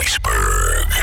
Iceberg.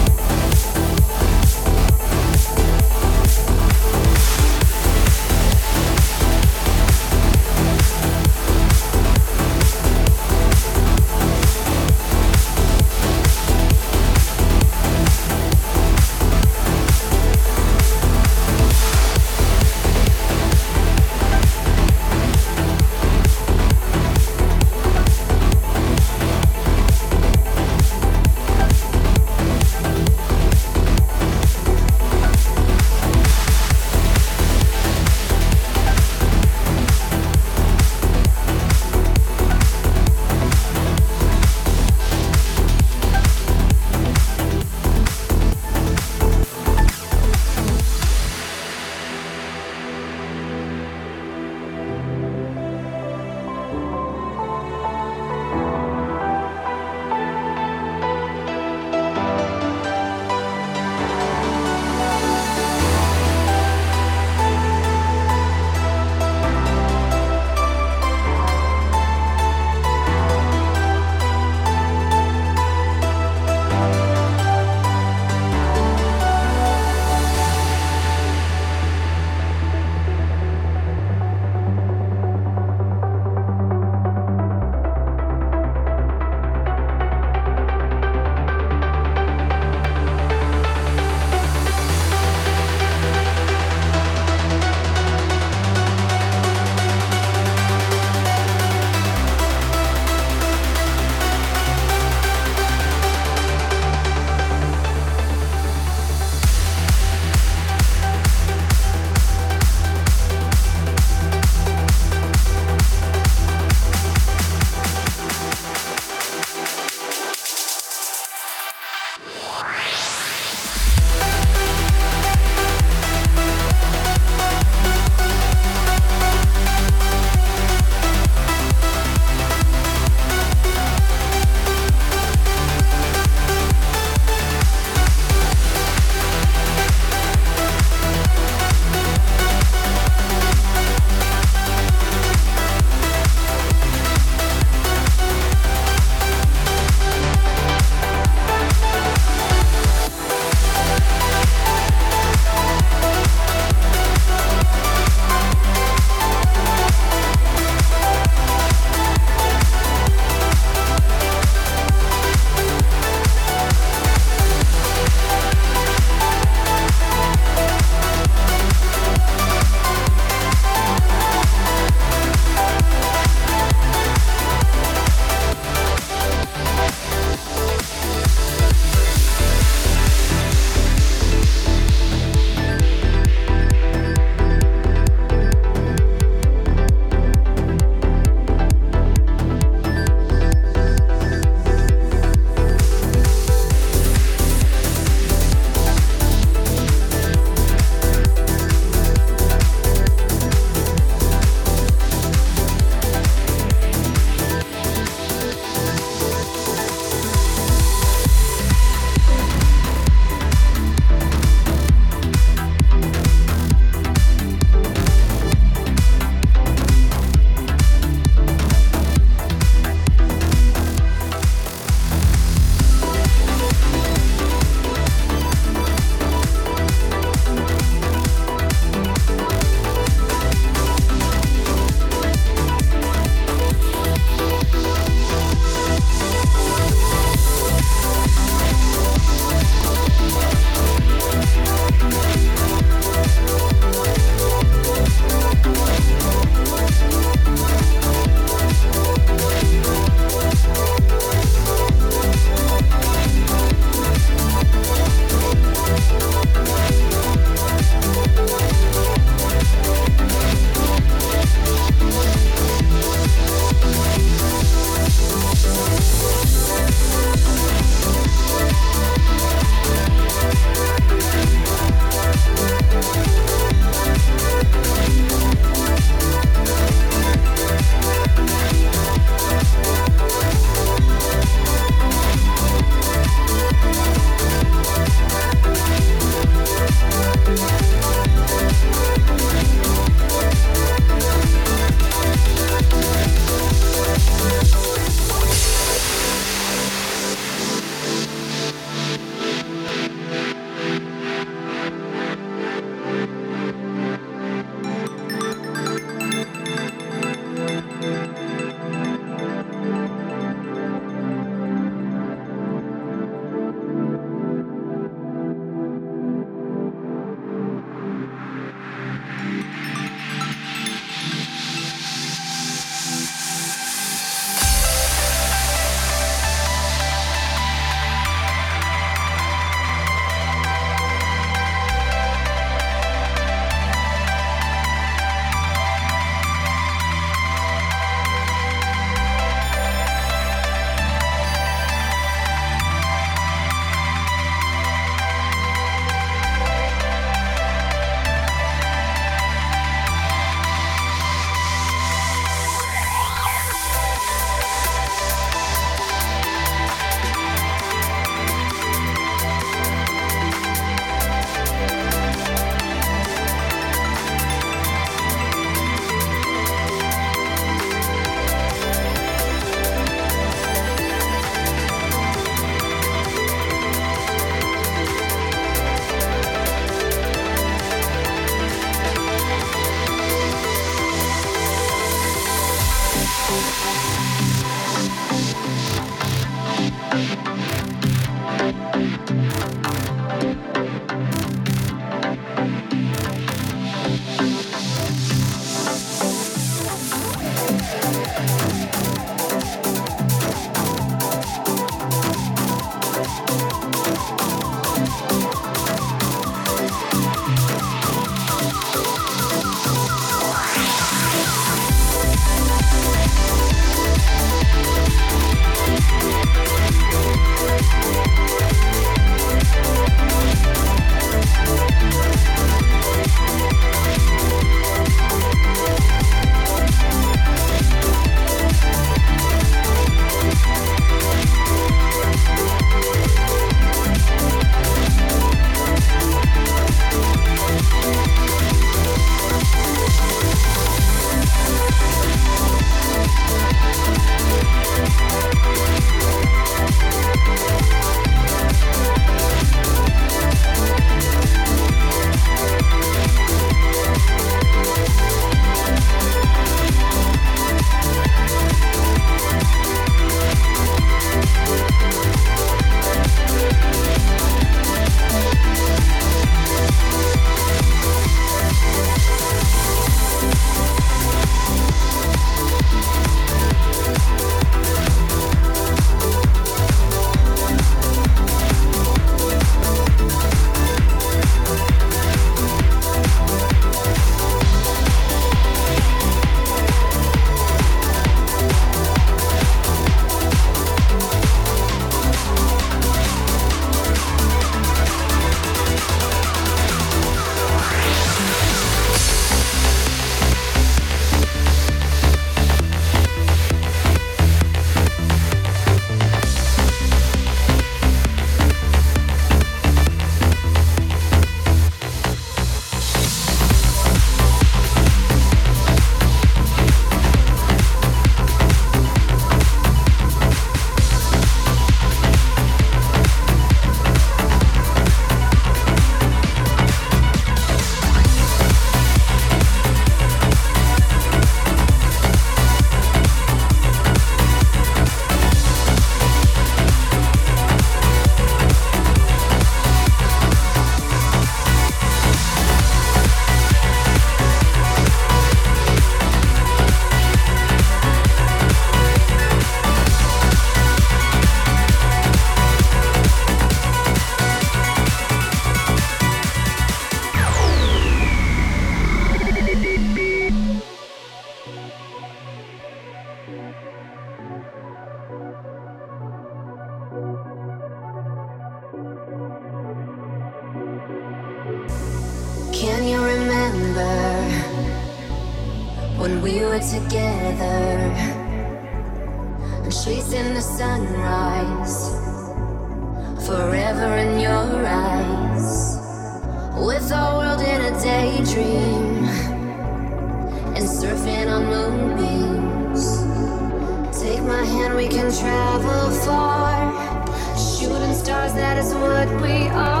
That is what we are.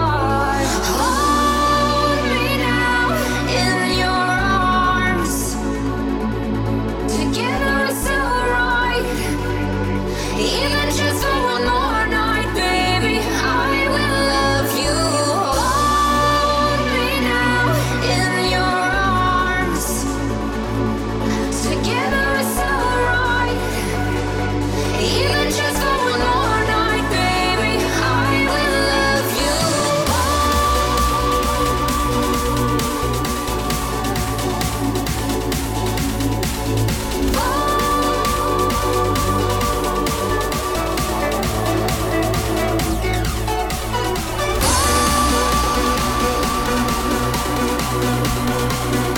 you.